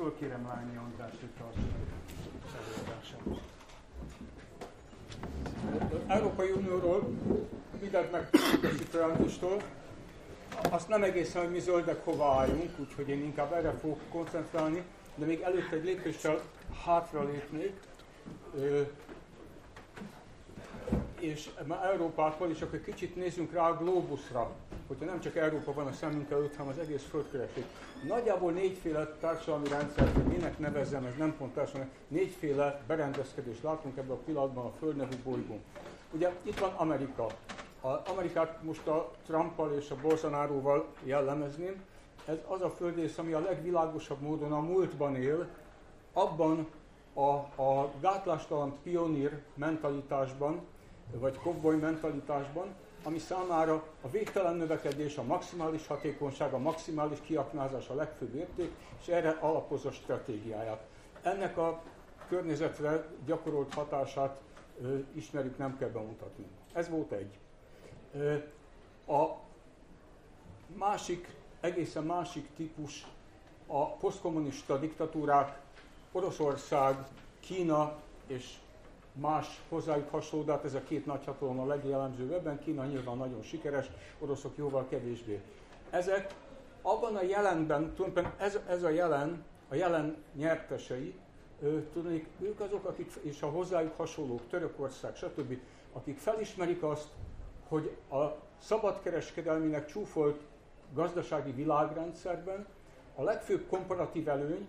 fölkérem Lányi András, hogy tartsa előadását. Európai Unióról mindent megtudjuk a Cipriantustól. Azt nem egészen, hogy mi zöldek hova álljunk, úgyhogy én inkább erre fogok koncentrálni, de még előtte egy lépéssel hátra lépnék, és már Európától, és akkor kicsit nézzünk rá a globusra, hogyha nem csak Európa van a szemünk előtt, hanem az egész földkereség. Nagyjából négyféle társadalmi rendszer, hogy minek nevezzem, ez nem pont társadalmi, négyféle berendezkedést látunk ebben a pillanatban a Föld nevű bolygón. Ugye itt van Amerika. A Amerikát most a Trumpal és a Bolsonaroval jellemezném. Ez az a földrész, ami a legvilágosabb módon a múltban él, abban a, a gátlástalan pionír mentalitásban, vagy kovboly mentalitásban, ami számára a végtelen növekedés, a maximális hatékonyság, a maximális kiaknázás a legfőbb érték, és erre alapozza stratégiáját. Ennek a környezetre gyakorolt hatását ö, ismerjük, nem kell bemutatni. Ez volt egy. Ö, a másik, egészen másik típus a posztkommunista diktatúrák, Oroszország, Kína és más hozzájuk hasonló, de hát ez a két nagyhatalom a legjellemzőbb ebben, Kína nyilván nagyon sikeres, oroszok jóval kevésbé. Ezek abban a jelenben, tulajdonképpen ez, ez a jelen, a jelen nyertesei, tudnék, ők azok, akik, és a hozzájuk hasonlók, Törökország, stb., akik felismerik azt, hogy a szabadkereskedelminek csúfolt gazdasági világrendszerben a legfőbb komparatív előny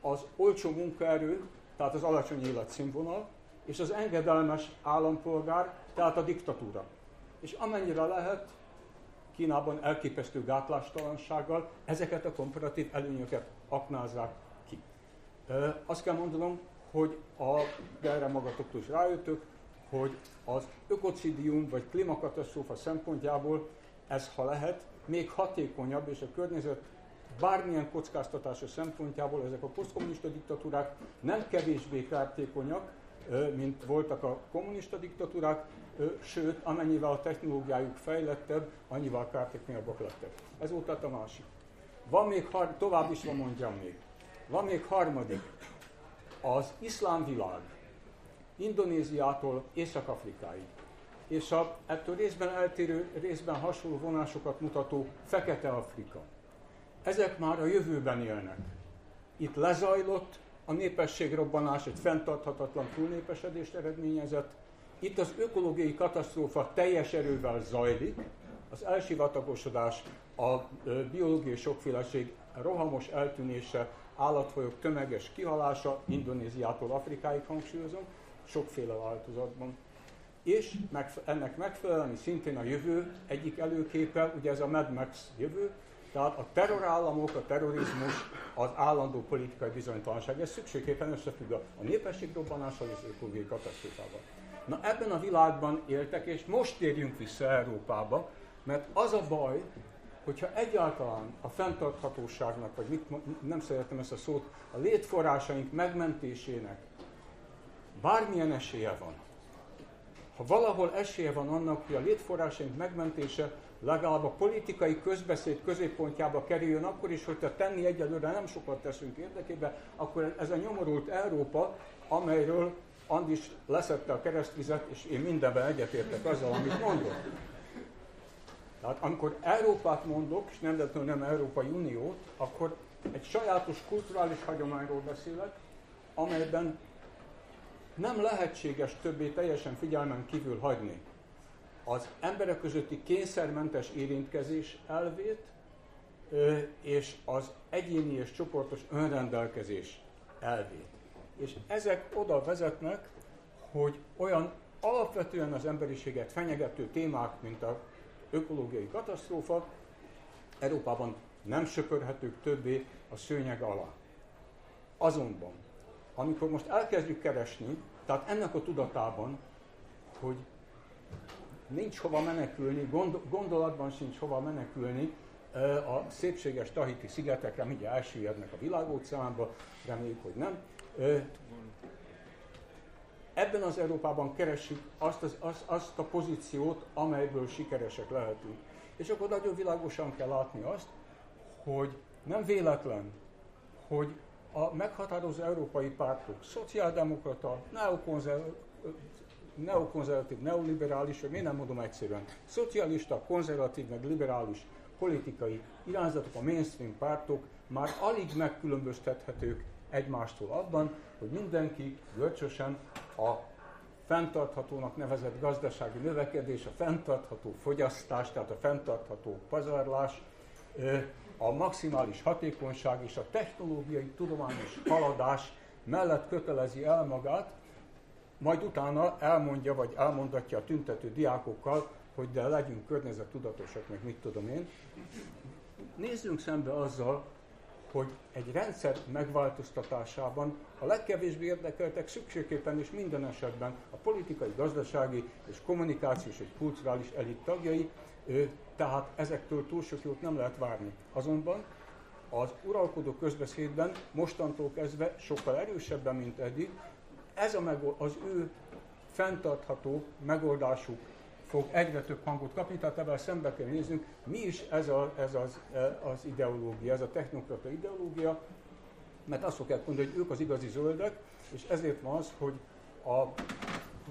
az olcsó munkaerő, tehát az alacsony életszínvonal, és az engedelmes állampolgár, tehát a diktatúra. És amennyire lehet, Kínában elképesztő gátlástalansággal ezeket a komparatív előnyöket aknázzák ki. Ö, azt kell mondanom, hogy a, de erre magatoktól is rájöttök, hogy az ökocidium vagy klímakatasztrófa szempontjából ez, ha lehet, még hatékonyabb, és a környezet bármilyen kockáztatása szempontjából ezek a posztkommunista diktatúrák nem kevésbé kártékonyak, mint voltak a kommunista diktatúrák, sőt, amennyivel a technológiájuk fejlettebb, annyival kártékonyabbak lettek. Ez volt a másik. Van még, har- tovább is van mondjam még. Van még harmadik. Az iszlám világ. Indonéziától Észak-Afrikáig. És a, ettől részben eltérő, részben hasonló vonásokat mutató Fekete Afrika ezek már a jövőben élnek. Itt lezajlott, a népességrobbanás egy fenntarthatatlan túlnépesedést eredményezett, itt az ökológiai katasztrófa teljes erővel zajlik, az elsivatagosodás, a biológiai sokféleség rohamos eltűnése, állatfajok tömeges kihalása, Indonéziától Afrikáig hangsúlyozom, sokféle változatban. És ennek megfelelően szintén a jövő egyik előképe, ugye ez a Mad Max jövő, tehát a terrorállamok, a terrorizmus, az állandó politikai bizonytalanság, ez szükségképpen összefügg a népességrobbanással és ökológiai katasztrófával. Na ebben a világban éltek, és most térjünk vissza Európába, mert az a baj, hogyha egyáltalán a fenntarthatóságnak, vagy mit, nem szeretem ezt a szót, a létforrásaink megmentésének bármilyen esélye van, ha valahol esélye van annak, hogy a létforrásaink megmentése legalább a politikai közbeszéd középpontjába kerüljön, akkor is, hogyha tenni egyelőre nem sokat teszünk érdekében, akkor ez a nyomorult Európa, amelyről Andis leszette a keresztvizet, és én mindenben egyetértek azzal, amit mondok. Tehát amikor Európát mondok, és nem nem Európai Uniót, akkor egy sajátos kulturális hagyományról beszélek, amelyben nem lehetséges többé teljesen figyelmen kívül hagyni az emberek közötti kényszermentes érintkezés elvét, és az egyéni és csoportos önrendelkezés elvét. És ezek oda vezetnek, hogy olyan alapvetően az emberiséget fenyegető témák, mint a ökológiai katasztrófa, Európában nem söpörhetők többé a szőnyeg alá. Azonban, amikor most elkezdjük keresni, tehát ennek a tudatában, hogy nincs hova menekülni, gondolatban sincs hova menekülni, a szépséges Tahiti szigetekre mindjárt elsüllyednek a világóceánba, reméljük, hogy nem. Ebben az Európában keressük azt, az, azt, azt a pozíciót, amelyből sikeresek lehetünk. És akkor nagyon világosan kell látni azt, hogy nem véletlen, hogy a meghatározó európai pártok, szociáldemokrata, neokonzervatív, neoliberális, vagy miért nem mondom egyszerűen, szocialista, konzervatív, meg liberális politikai irányzatok, a mainstream pártok már alig megkülönböztethetők egymástól abban, hogy mindenki görcsösen a fenntarthatónak nevezett gazdasági növekedés, a fenntartható fogyasztás, tehát a fenntartható pazarlás, a maximális hatékonyság és a technológiai tudományos haladás mellett kötelezi el magát, majd utána elmondja, vagy elmondatja a tüntető diákokkal, hogy de legyünk környezettudatosak, meg mit tudom én. Nézzünk szembe azzal, hogy egy rendszer megváltoztatásában a legkevésbé érdekeltek szükségképpen és minden esetben a politikai, gazdasági és kommunikációs és kulturális elit tagjai, tehát ezektől túl sok jót nem lehet várni. Azonban az uralkodó közbeszédben mostantól kezdve sokkal erősebben, mint eddig, ez a megold, az ő fenntartható megoldásuk fog egyre több hangot kapni, tehát ebben szembe kell néznünk, mi is ez, a, ez az, az ideológia, ez a technokrata ideológia, mert azt fogják mondani, hogy ők az igazi zöldek, és ezért van az, hogy a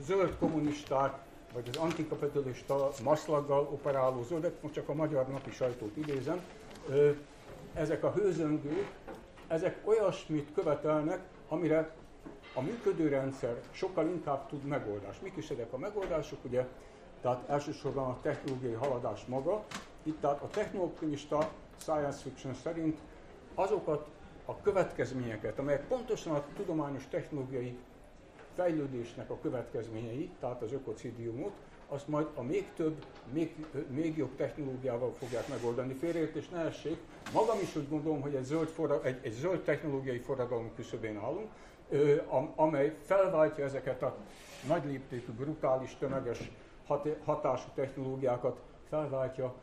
zöld kommunisták, vagy az antikapitalista maszlaggal operáló zöldek, most csak a magyar napi sajtót idézem, ezek a hőzöngők, ezek olyasmit követelnek, amire a működő rendszer sokkal inkább tud megoldást. Mik is ezek a megoldások? Ugye tehát elsősorban a technológiai haladás maga. Itt tehát a technoptimista science fiction szerint azokat a következményeket, amelyek pontosan a tudományos technológiai fejlődésnek a következményei, tehát az ökocidiumot, azt majd a még több, még, még jobb technológiával fogják megoldani. Félreértés ne essék. Magam is úgy gondolom, hogy egy zöld, forra, egy, egy zöld technológiai forradalom küszöbén állunk, amely felváltja ezeket a nagy léptékű, brutális, tömeges hatású technológiákat felváltja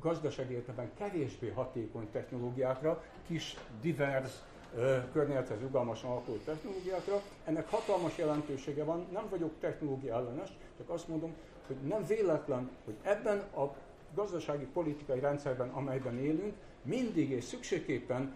gazdasági értelemben kevésbé hatékony technológiákra, kis, divers, környezethez rugalmasan alakuló technológiákra. Ennek hatalmas jelentősége van, nem vagyok technológia ellenes, csak azt mondom, hogy nem véletlen, hogy ebben a gazdasági politikai rendszerben, amelyben élünk, mindig és szükségképpen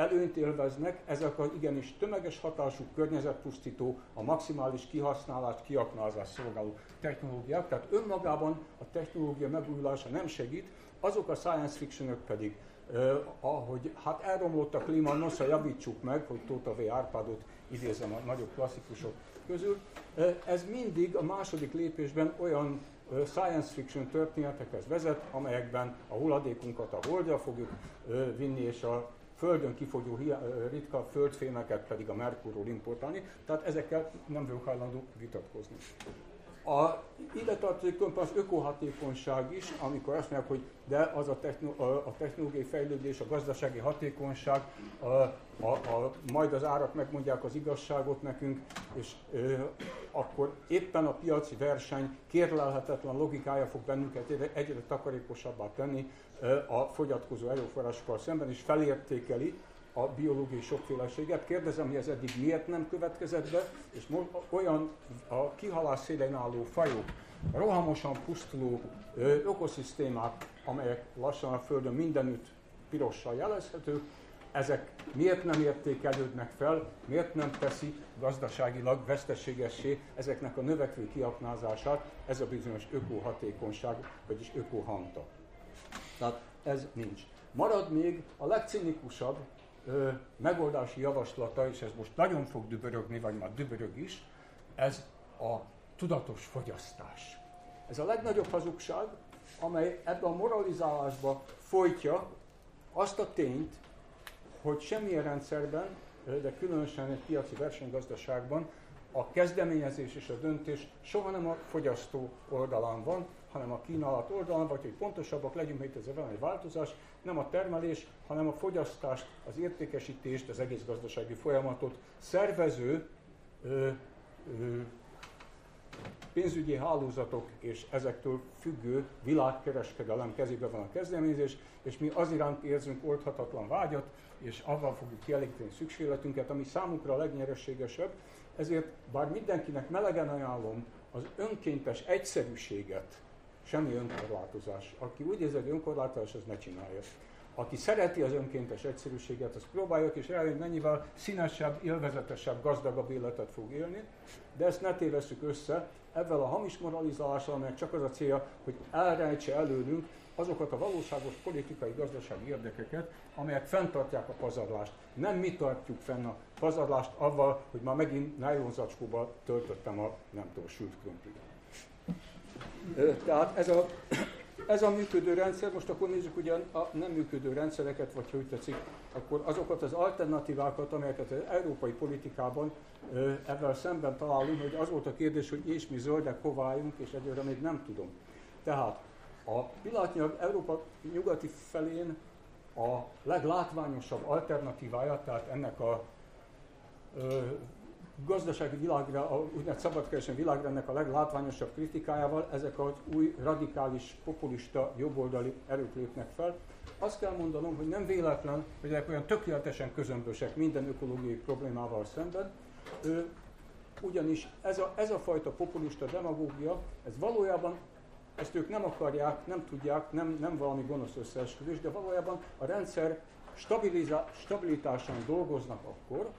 előnyt élveznek ezek az igenis tömeges hatású, környezetpusztító, a maximális kihasználást, kiaknázást szolgáló technológiák. Tehát önmagában a technológia megújulása nem segít, azok a science fictionök pedig, eh, ahogy hát elromlott a klíma, nosza javítsuk meg, hogy Tóta V. Árpádot idézem a nagyobb klasszikusok közül, eh, ez mindig a második lépésben olyan science fiction történetekhez vezet, amelyekben a hulladékunkat a holdra fogjuk vinni, és a földön kifogyó ritka földfémeket pedig a Merkurról importálni, tehát ezekkel nem vagyok hajlandó vitatkozni. A, ide tartozik az ökohatékonyság is, amikor azt mondják, hogy de az a, techno, a, a technológiai fejlődés, a gazdasági hatékonyság, a, a, a, majd az árak megmondják az igazságot nekünk, és ö, akkor éppen a piaci verseny kérlelhetetlen logikája fog bennünket egyre takarékosabbá tenni ö, a fogyatkozó erőforrásokkal szemben, és felértékeli a biológiai sokféleséget. Kérdezem, hogy ez eddig miért nem következett be, és olyan a kihalás szélén álló fajok, rohamosan pusztuló ö, ökoszisztémák, amelyek lassan a Földön mindenütt pirossal jelezhetők, ezek miért nem értékelődnek fel, miért nem teszi gazdaságilag veszteségessé ezeknek a növekvő kiaknázását, ez a bizonyos ökohatékonyság, vagyis ökohanta. Tehát ez nincs. Marad még a legcinikusabb ö, megoldási javaslata, és ez most nagyon fog dübörögni, vagy már dübörög is, ez a tudatos fogyasztás. Ez a legnagyobb hazugság, amely ebbe a moralizálásba folytja azt a tényt, hogy semmilyen rendszerben, de különösen egy piaci versenygazdaságban a kezdeményezés és a döntés soha nem a fogyasztó oldalán van, hanem a kínálat oldalán, vagy hogy pontosabbak legyünk, mert ez van egy változás, nem a termelés, hanem a fogyasztást, az értékesítést, az egész gazdasági folyamatot szervező ö, ö, pénzügyi hálózatok és ezektől függő világkereskedelem kezébe van a kezdeményezés, és mi az iránt érzünk oldhatatlan vágyat, és avval fogjuk kielégíteni szükségletünket, ami számunkra a legnyereségesebb, ezért bár mindenkinek melegen ajánlom az önkéntes egyszerűséget, semmi önkorlátozás. Aki úgy érzi, hogy önkorlátozás, az ne csinálja. aki szereti az önkéntes egyszerűséget, az próbálja és rájön, mennyivel színesebb, élvezetesebb, gazdagabb életet fog élni, de ezt ne tévesszük össze, ebben a hamis moralizálással, amelyek csak az a célja, hogy elrejtse előnünk azokat a valóságos politikai, gazdasági érdekeket, amelyek fenntartják a pazarlást. Nem mi tartjuk fenn a pazarlást avval, hogy már megint nájlonzacskóba töltöttem a nem tudom, sült krumplit. Tehát ez a, ez a működő rendszer, most akkor nézzük ugye a nem működő rendszereket, vagy hogy tetszik, akkor azokat az alternatívákat, amelyeket az európai politikában ebben szemben találunk, hogy az volt a kérdés, hogy és mi zöldek kováljunk, és egyőre még nem tudom. Tehát a pillanatnyilag Európa nyugati felén a leglátványosabb alternatívája, tehát ennek a gazdasági világra, a úgynevezett szabadkereső világra ennek a leglátványosabb kritikájával ezek az új radikális, populista, jobboldali erők lépnek fel. Azt kell mondanom, hogy nem véletlen, hogy ezek olyan tökéletesen közömbösek minden ökológiai problémával szemben, ő, ugyanis ez a, ez a fajta populista demagógia, ez valójában ezt ők nem akarják, nem tudják, nem, nem valami gonosz összeesküvés, de valójában a rendszer stabilitásán dolgoznak akkor,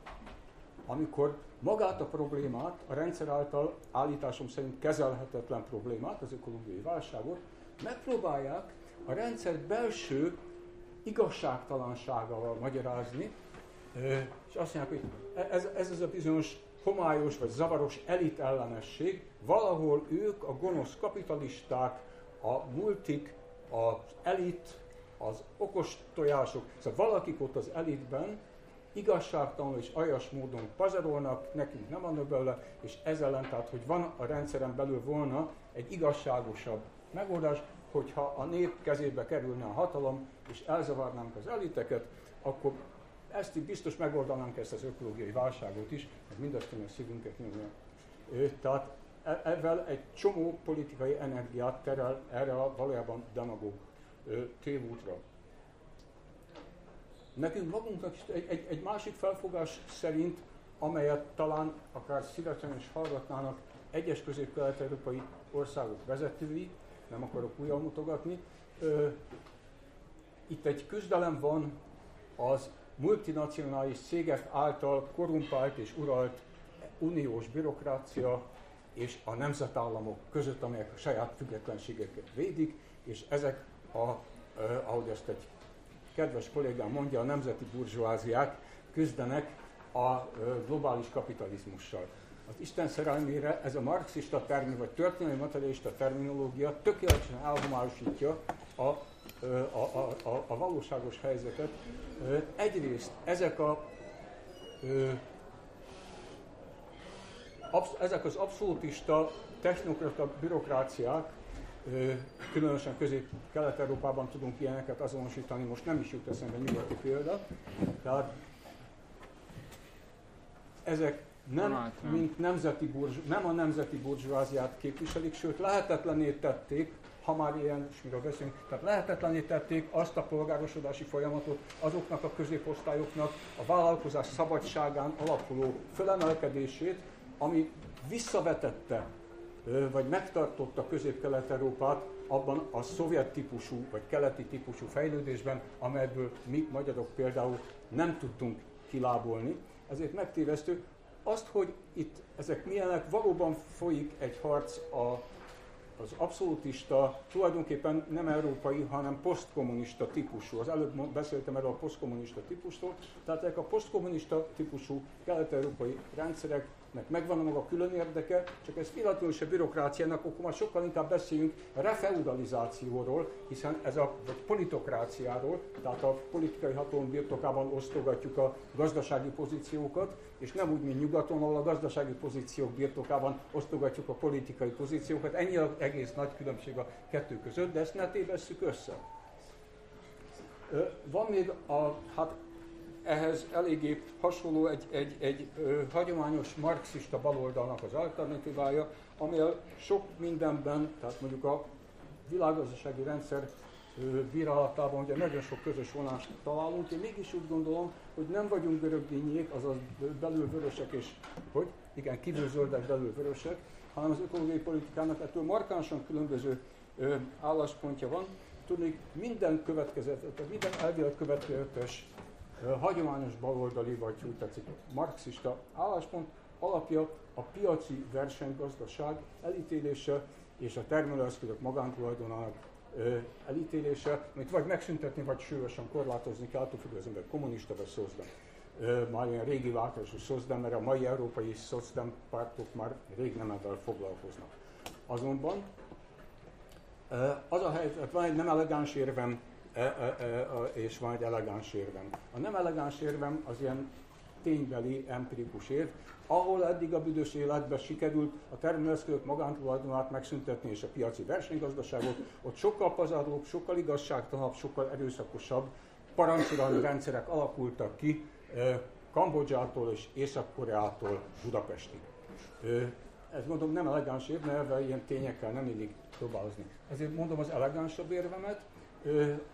amikor magát a problémát, a rendszer által állításom szerint kezelhetetlen problémát, az ökológiai válságot, megpróbálják a rendszer belső igazságtalanságával magyarázni, és azt mondják, hogy ez, ez az a bizonyos homályos vagy zavaros elit ellenesség, valahol ők, a gonosz kapitalisták, a multik, az elit, az okos tojások, szóval valakik ott az elitben igazságtalanul és aljas módon pazarolnak, nekünk nem adnak belőle, és ez ellen, tehát hogy van a rendszeren belül volna egy igazságosabb megoldás, hogyha a nép kezébe kerülne a hatalom, és elzavarnánk az eliteket, akkor ezt így biztos megoldanánk ezt az ökológiai válságot is, meg mindazt, ami a szívünket nyomja. Tehát e, ebben egy csomó politikai energiát terel erre a valójában demagóg tévútra. Nekünk magunknak is egy, egy, egy másik felfogás szerint, amelyet talán akár szívesen is hallgatnának egyes közép-kelet-európai országok vezetői, nem akarok újra mutogatni, itt egy küzdelem van az multinacionális cégek által korrumpált és uralt uniós bürokrácia és a nemzetállamok között, amelyek a saját függetlenségeket védik, és ezek, a, eh, ahogy ezt egy kedves kollégám mondja, a nemzeti burzsóáziák küzdenek a globális kapitalizmussal. Az Isten szerelmére ez a marxista termin, vagy történelmi materialista terminológia tökéletesen elhomályosítja a a, a, a, a valóságos helyzetet. Egyrészt ezek a ezek az abszolútista technokrata bürokráciák, különösen közép-kelet-európában tudunk ilyeneket azonosítani, most nem is jut eszembe nyugati példa, tehát ezek nem, mint nemzeti burzs, nem a nemzeti burzsváziát képviselik, sőt lehetetlené tették ha már ilyen, és miről beszélünk, tehát lehetetlenítették azt a polgárosodási folyamatot azoknak a középosztályoknak a vállalkozás szabadságán alapuló fölemelkedését, ami visszavetette, vagy megtartotta közép-kelet-európát abban a szovjet típusú, vagy keleti típusú fejlődésben, amelyből mi magyarok például nem tudtunk kilábolni. Ezért megtévesztő azt, hogy itt ezek milyenek, valóban folyik egy harc a az abszolútista tulajdonképpen nem európai, hanem posztkommunista típusú. Az előbb beszéltem erről a posztkommunista típusról, tehát ezek a posztkommunista típusú kelet-európai rendszerek nek megvan a maga külön érdeke, csak ez filatelős a bürokráciának, akkor már sokkal inkább beszéljünk refeudalizációról, hiszen ez a politokráciáról, tehát a politikai hatalom birtokában osztogatjuk a gazdasági pozíciókat, és nem úgy, mint nyugaton, ahol a gazdasági pozíciók birtokában osztogatjuk a politikai pozíciókat. Ennyi az egész nagy különbség a kettő között, de ezt ne tévesszük össze. Van még a, hát ehhez eléggé hasonló egy, egy, egy ö, hagyományos marxista baloldalnak az alternatívája, amivel sok mindenben, tehát mondjuk a világgazdasági rendszer bírálatában ugye nagyon sok közös vonást találunk. Én mégis úgy gondolom, hogy nem vagyunk görögdínyék, azaz belül vörösek és, hogy igen, kívül zöldek, belül vörösek, hanem az ökológiai politikának ettől markánsan különböző ö, álláspontja van, tudni, minden következetes, minden elvileg következetes hagyományos baloldali, vagy úgy tetszik, marxista álláspont alapja a piaci versenygazdaság elítélése és a termelőeszközök magántulajdonának elítélése, amit vagy megszüntetni, vagy súlyosan korlátozni kell, attól függ, az ember kommunista vagy szozdem. Már ilyen régi változó szozdem, mert a mai európai szozdem pártok már rég nem ebben foglalkoznak. Azonban az a helyzet, van egy nem elegáns érvem, és van egy elegáns érvem. A nem elegáns érvem az ilyen ténybeli, empirikus érv, ahol eddig a büdös életben sikerült a termelőeszközök magántulajdonát megszüntetni és a piaci versenygazdaságot, ott sokkal pazarlóbb, sokkal igazságtalanabb, sokkal erőszakosabb parancsuralmi rendszerek alakultak ki Kambodzsától és Észak-Koreától Budapestig. Ez mondom nem elegáns érv, mert ilyen tényekkel nem illik próbálkozni. Ezért mondom az elegánsabb érvemet,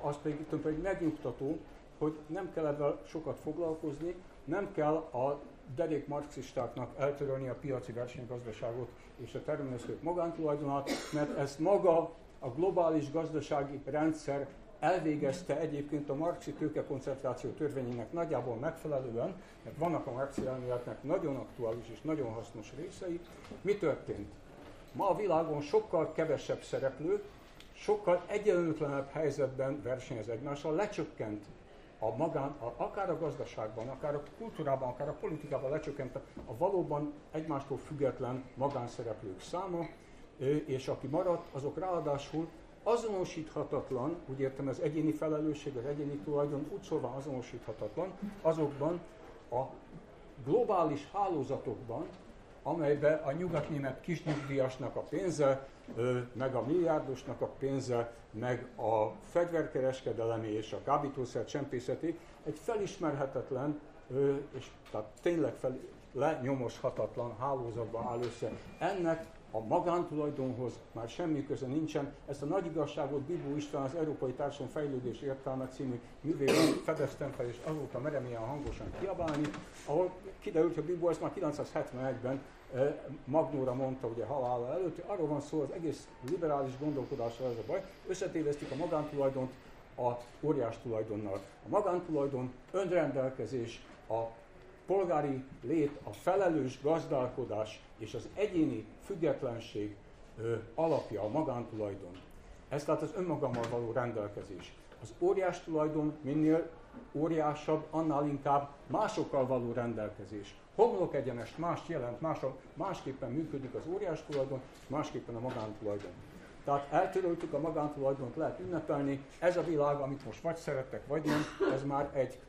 az pedig, pedig megnyugtató, hogy nem kell ebben sokat foglalkozni, nem kell a derék marxistáknak eltörölni a piaci versenygazdaságot és a termelőszők magántulajdonát, mert ezt maga a globális gazdasági rendszer elvégezte egyébként a marxi tőkekoncentráció törvényének nagyjából megfelelően, mert vannak a marxi elméletnek nagyon aktuális és nagyon hasznos részei. Mi történt? Ma a világon sokkal kevesebb szereplő, sokkal egyenlőtlenebb helyzetben versenyez egymással, lecsökkent a magán, a, akár a gazdaságban, akár a kultúrában, akár a politikában lecsökkent a valóban egymástól független magánszereplők száma, és aki maradt, azok ráadásul azonosíthatatlan, úgy értem az egyéni felelősség, az egyéni tulajdon, úgy szólva azonosíthatatlan, azokban a globális hálózatokban, amelybe a nyugatnémet kisnyugdíjasnak a pénze, meg a milliárdosnak a pénze, meg a fegyverkereskedelemi és a kábítószer csempészeti egy felismerhetetlen és tehát tényleg fel, lenyomoshatatlan hálózatban áll össze. Ennek a magántulajdonhoz már semmi köze nincsen. Ezt a nagy igazságot Bibó István az Európai Társadalom Fejlődés Értelme című művében fedeztem fel, és azóta merem ilyen hangosan kiabálni, ahol kiderült, hogy Bibó ezt már 1971-ben Magnóra mondta ugye halála előtt, arról van szó, az egész liberális gondolkodással ez a baj, összetévesztik a magántulajdont a óriás tulajdonnal. A magántulajdon, önrendelkezés, a polgári lét, a felelős gazdálkodás és az egyéni függetlenség alapja a magántulajdon. Ez tehát az önmagammal való rendelkezés. Az óriás tulajdon minél óriásabb, annál inkább másokkal való rendelkezés. Homlok egyenest mást jelent, más, másképpen működik az óriás tulajdon, másképpen a magántulajdon. Tehát eltöröltük a magántulajdont, lehet ünnepelni, ez a világ, amit most vagy szerettek, vagy nem, ez már egy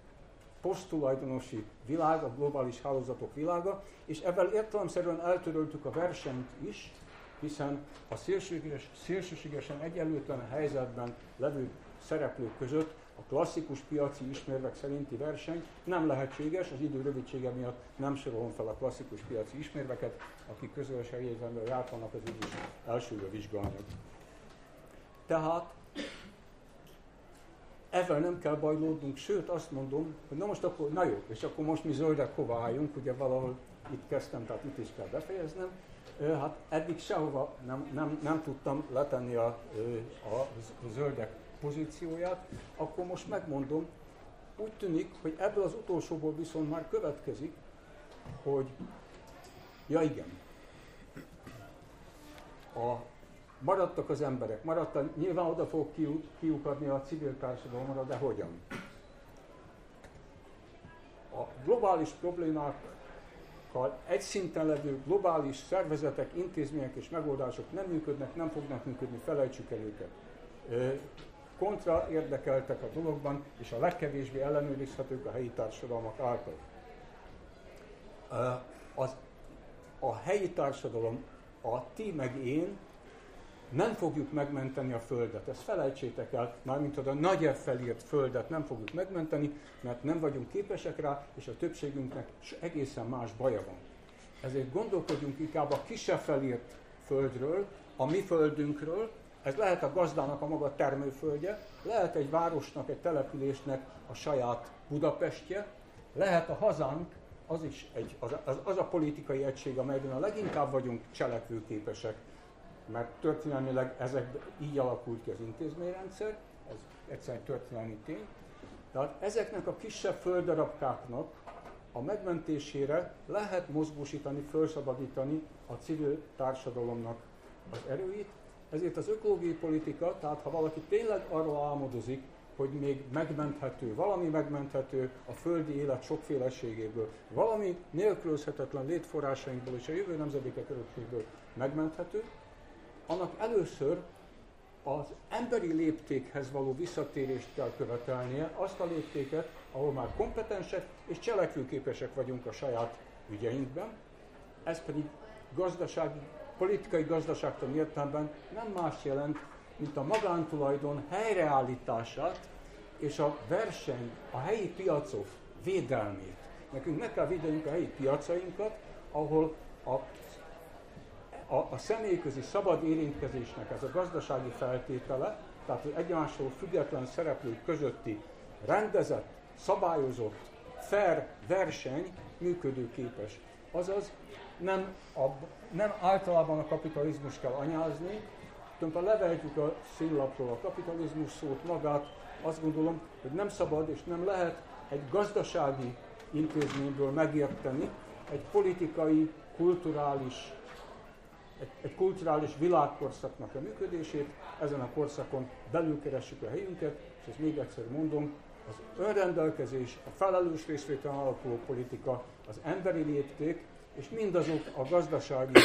poszttulajdonosi világ, a globális hálózatok világa, és ebben értelemszerűen eltöröltük a versenyt is, hiszen a szélsőséges, szélsőségesen egyenlőtlen helyzetben levő szereplők között a klasszikus piaci ismérvek szerinti verseny nem lehetséges, az idő rövidsége miatt nem sorolom fel a klasszikus piaci ismérveket, akik közös helyzetben járt vannak, az így elsőre vizsgálni. Tehát ezzel nem kell bajlódnunk, sőt azt mondom, hogy na most akkor, na jó, és akkor most mi zöldek hova álljunk, ugye valahol itt kezdtem, tehát itt is kell befejeznem. Hát eddig sehova nem, nem, nem tudtam letenni a, a zöldek pozícióját, akkor most megmondom, úgy tűnik, hogy ebből az utolsóból viszont már következik, hogy ja igen, a, maradtak az emberek, maradtak, nyilván oda fog kiukadni a civil társadalomra, de hogyan? A globális problémákkal egy szinten levő globális szervezetek, intézmények és megoldások nem működnek, nem fognak működni, felejtsük el őket kontra érdekeltek a dologban, és a legkevésbé ellenőrizhetők a helyi társadalmak által. Az, a helyi társadalom, a ti meg én nem fogjuk megmenteni a Földet. Ezt felejtsétek el, mármint a nagy F felírt Földet nem fogjuk megmenteni, mert nem vagyunk képesek rá, és a többségünknek egészen más baja van. Ezért gondolkodjunk inkább a kisebb felírt Földről, a mi Földünkről, ez lehet a gazdának a maga termőföldje, lehet egy városnak, egy településnek a saját Budapestje, lehet a hazánk, az is egy, az, az, az a politikai egység, amelyben a leginkább vagyunk cselekvőképesek, mert történelmileg ezek így alakult ki az intézményrendszer, ez egyszerűen történelmi tény. Tehát ezeknek a kisebb földdarabkáknak a megmentésére lehet mozgósítani, felszabadítani a civil társadalomnak az erőit, ezért az ökológiai politika, tehát ha valaki tényleg arról álmodozik, hogy még megmenthető, valami megmenthető a földi élet sokféleségéből, valami nélkülözhetetlen létforrásainkból és a jövő nemzedékek örökségből megmenthető, annak először az emberi léptékhez való visszatérést kell követelnie, azt a léptéket, ahol már kompetensek és cselekvőképesek vagyunk a saját ügyeinkben, ez pedig gazdasági, politikai gazdaságtan értelemben nem más jelent, mint a magántulajdon helyreállítását és a verseny, a helyi piacok védelmét. Nekünk meg kell védenünk a helyi piacainkat, ahol a, a, a személyközi szabad érintkezésnek ez a gazdasági feltétele, tehát az egymásról független szereplők közötti rendezett, szabályozott, fair verseny működőképes. Azaz nem, a, nem általában a kapitalizmus kell anyázni, ha levehetjük a színlapról a kapitalizmus szót magát, azt gondolom, hogy nem szabad és nem lehet egy gazdasági intézményből megérteni egy politikai, kulturális, egy, egy kulturális világkorszaknak a működését, ezen a korszakon belül keressük a helyünket, és ezt még egyszer mondom, az önrendelkezés, a felelős részvétel alapuló politika, az emberi lépték, és mindazok a gazdasági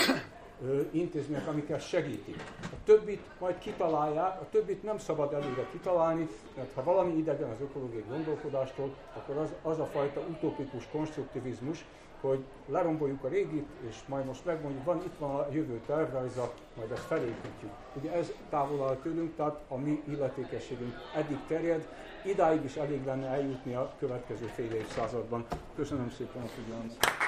intézmények, amikkel segítik. A többit majd kitalálják, a többit nem szabad előre kitalálni, mert ha valami idegen az ökológiai gondolkodástól, akkor az, az a fajta utopikus konstruktivizmus, hogy leromboljuk a régit, és majd most megmondjuk, van, itt van a jövő tervrajza, majd ezt felépítjük. Ugye ez távol áll tőlünk, tehát a mi illetékességünk eddig terjed, idáig is elég lenne eljutni a következő fél évszázadban. Köszönöm szépen a figyelmet!